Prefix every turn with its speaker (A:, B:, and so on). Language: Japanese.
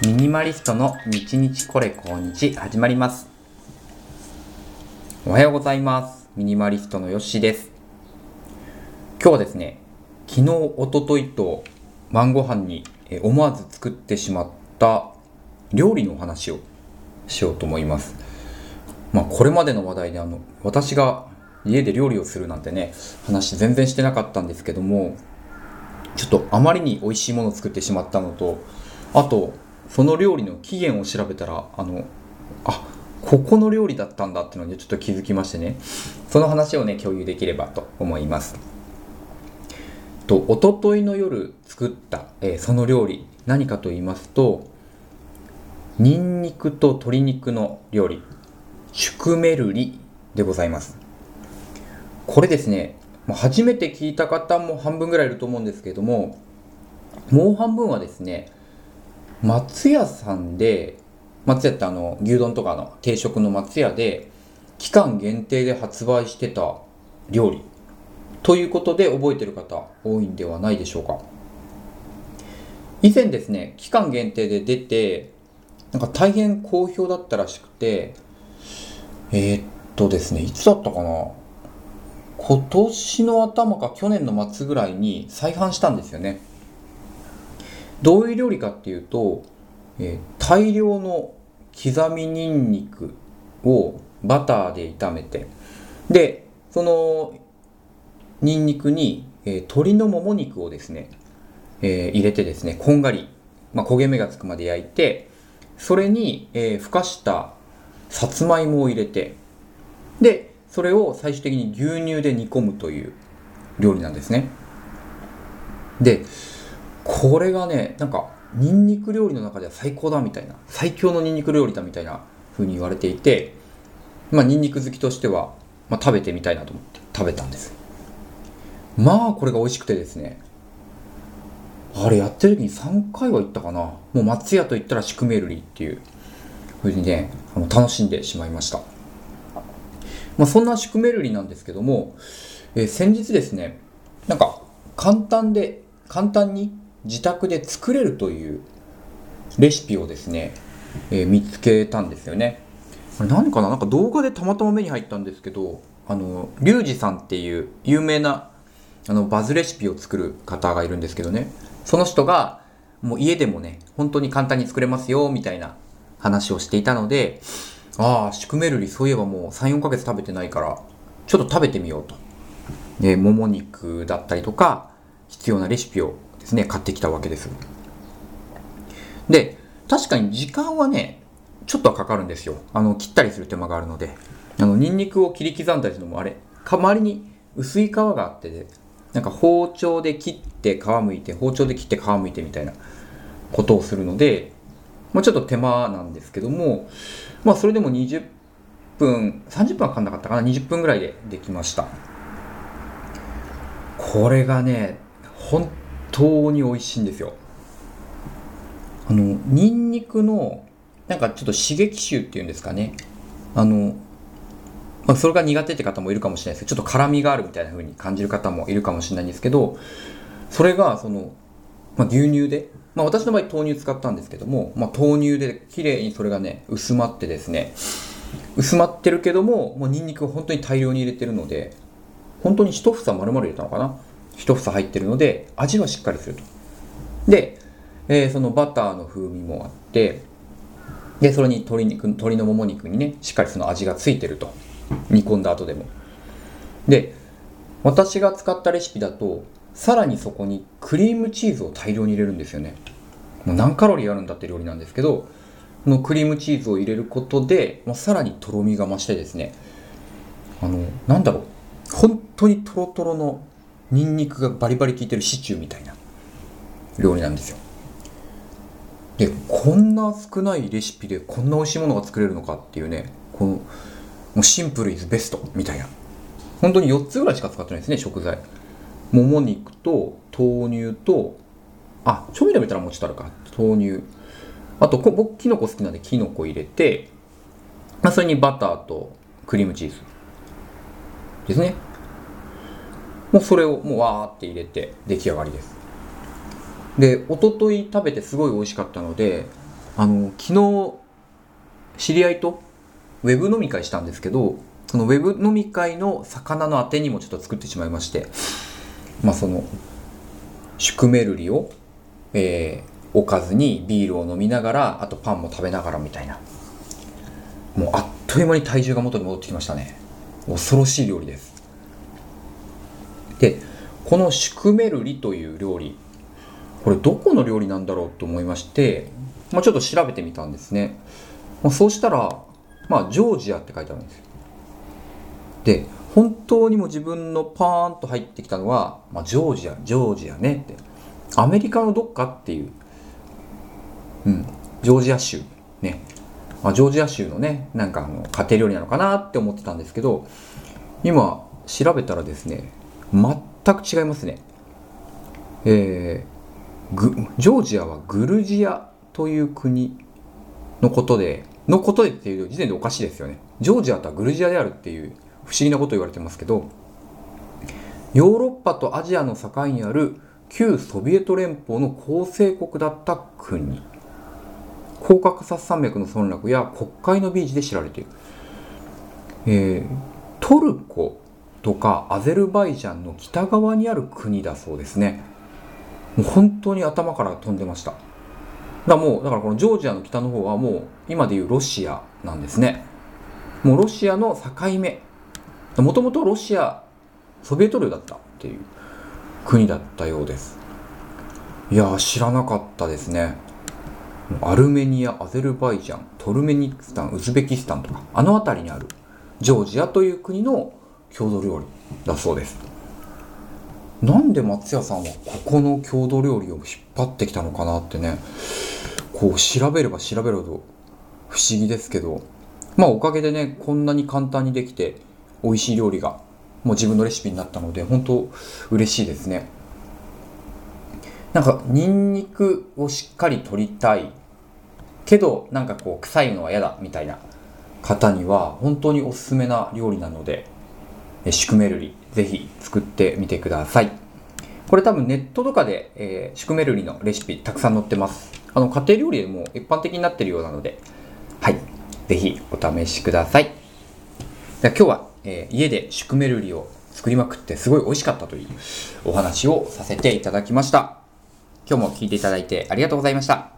A: ミニマリストの日日これ今日始まります。おはようございます。ミニマリストのヨッシーです。今日はですね、昨日、おとといと晩ご飯に思わず作ってしまった料理のお話をしようと思います。まあこれまでの話題であの、私が家で料理をするなんてね、話全然してなかったんですけども、ちょっとあまりに美味しいものを作ってしまったのと、あと、その料理の起源を調べたら、あの、あ、ここの料理だったんだってのにちょっと気づきましてね、その話をね、共有できればと思います。と、おとといの夜作った、えーその料理、何かと言いますと、ニンニクと鶏肉の料理、シュクメルリでございます。これですね、初めて聞いた方も半分ぐらいいると思うんですけれども、もう半分はですね、松屋さんで、松屋ってあの、牛丼とかの定食の松屋で、期間限定で発売してた料理。ということで覚えてる方多いんではないでしょうか。以前ですね、期間限定で出て、なんか大変好評だったらしくて、えーっとですね、いつだったかな今年の頭か去年の末ぐらいに再販したんですよね。どういう料理かっていうと、えー大量の刻みニンニクをバターで炒めて、で、そのニンニクに、えー鶏のもも肉をですね、えー入れてですね、こんがり、まあ、焦げ目がつくまで焼いて、それに、えーふかしたさつまいもを入れて、で、それを最終的に牛乳で煮込むという料理なんですね。で、これがね、なんか、ニンニク料理の中では最高だみたいな、最強のニンニク料理だみたいな風に言われていて、まあ、ニンニク好きとしては、まあ、食べてみたいなと思って食べたんです。まあ、これが美味しくてですね、あれやってる時に3回は行ったかな。もう松屋と言ったらシクメルリっていう風にね、あの楽しんでしまいました。まあ、そんなシクメルリなんですけども、えー先日ですね、なんか簡単で、簡単に自宅で作れるというレシピをですね、えー見つけたんですよね。これ何かな？なんか動画でたまたま目に入ったんですけど、あの、リュウジさんっていう有名なあのバズレシピを作る方がいるんですけどね、その人がもう家でもね、本当に簡単に作れますよ、みたいな話をしていたので、ああ、シュクメルリそういえばもう3、4ヶ月食べてないから、ちょっと食べてみようと。で、もも肉だったりとか、必要なレシピをですね、買ってきたわけです。で、確かに時間はね、ちょっとはかかるんですよ。あの、切ったりする手間があるので。あの、ニンニクを切り刻んだりするのもあれ、か周りに薄い皮があってで、なんか包丁で切って皮むいて、包丁で切って皮むいてみたいなことをするので、まあ、ちょっと手間なんですけども、まあ、それでも20分、30分はかかんなかったかな、20分ぐらいでできました。これがね、本当に美味しいんですよ。あの、ニンニクの、なんかちょっと刺激臭っていうんですかね。あの、まあ、それが苦手って方もいるかもしれないですけど、ちょっと辛みがあるみたいな風に感じる方もいるかもしれないんですけど、それが、その、まあ、牛乳で、まあ、私の場合豆乳使ったんですけども、ま、豆乳で綺麗にそれがね、薄まってですね、薄まってるけども、もうニンニクを本当に大量に入れてるので、本当に一房丸々入れたのかな一房入ってるので、味はしっかりすると。で、えーそのバターの風味もあって、で、それに鶏肉、鶏のもも肉にね、しっかりその味がついてると。煮込んだ後でも。で、私が使ったレシピだと、さらにそこにクリームチーズを大量に入れるんですよね。もう何カロリーあるんだって料理なんですけど、このクリームチーズを入れることで、まあ、さらにとろみが増してですね、あの、なんだろう、本当にトロトロのニンニクがバリバリ効いてるシチューみたいな料理なんですよ。で、こんな少ないレシピでこんな美味しいものが作れるのかっていうね、この、もうシンプルイズベストみたいな。本当に4つぐらいしか使ってないですね、食材。もも肉と豆乳と、あ、調味料見たらもちょっとあるか。豆乳。あと、こ僕、キノコ好きなんでキノコ入れて、まあ、それにバターとクリームチーズですね。もうそれをもうわーって入れて出来上がりです。で、一昨日食べてすごい美味しかったので、あの昨日知り合いとウェブ飲み会したんですけどそのウェブ飲み会の魚のあてにもちょっと作ってしまいましてまあそのシュクメルリを、えー、おかずにビールを飲みながらあとパンも食べながらみたいな。もうあっという間に体重が元に戻ってきましたね。恐ろしい料理です。でこのシュクメルリという料理これどこの料理なんだろうと思いまして、まあ、ちょっと調べてみたんですね、まあ、そうしたら、まあ、ジョージアって書いてあるんですよ。で本当にも自分のパーンと入ってきたのは、まあ、ジョージアジョージアねって。アメリカのどっかっていう、うん、ジョージア州ね、まあ、ジョージア州のねなんかあの家庭料理なのかなって思ってたんですけど今調べたらですね全く違いますね。えー、ジョージアはグルジアという国のことでのことでっていう時点でおかしいですよね。ジョージアとはグルジアであるっていう不思議なこと言われてますけどヨーロッパとアジアの境にある旧ソビエト連邦の構成国だった国。コーカカサス山脈の村落や国会のビーチで知られている、えー、トルコとかアゼルバイジャンの北側にある国だそうですね。もう本当に頭から飛んでました。だもうだからこのジョージアの北の方はもう今でいうロシアなんですね。もうロシアの境目。もともとロシアソビエト領だったっていう国だったようです。いや知らなかったですね。アルメニアアゼルバイジャントルメニスタンウズベキスタンとかあの辺りにあるジョージアという国の郷土料理だそうです。なんで松屋さんはここの郷土料理を引っ張ってきたのかなってねこう調べれば調べるほど不思議ですけどまあおかげでねこんなに簡単にできて美味しい料理がもう自分のレシピになったので本当嬉しいですね。なんかニンニクをしっかり取りたい。けどなんかこう臭いのは嫌だみたいな方には本当におすすめな料理なのでシュクメルリぜひ作ってみてくださいこれ多分ネットとかで、えー、シュクメルリのレシピたくさん載ってますあの家庭料理でも一般的になってるようなのではいぜひお試しください今日はえー、家でシュクメルリを作りまくってすごい美味しかったというお話をさせていただきました。今日も聞いていただいてありがとうございました。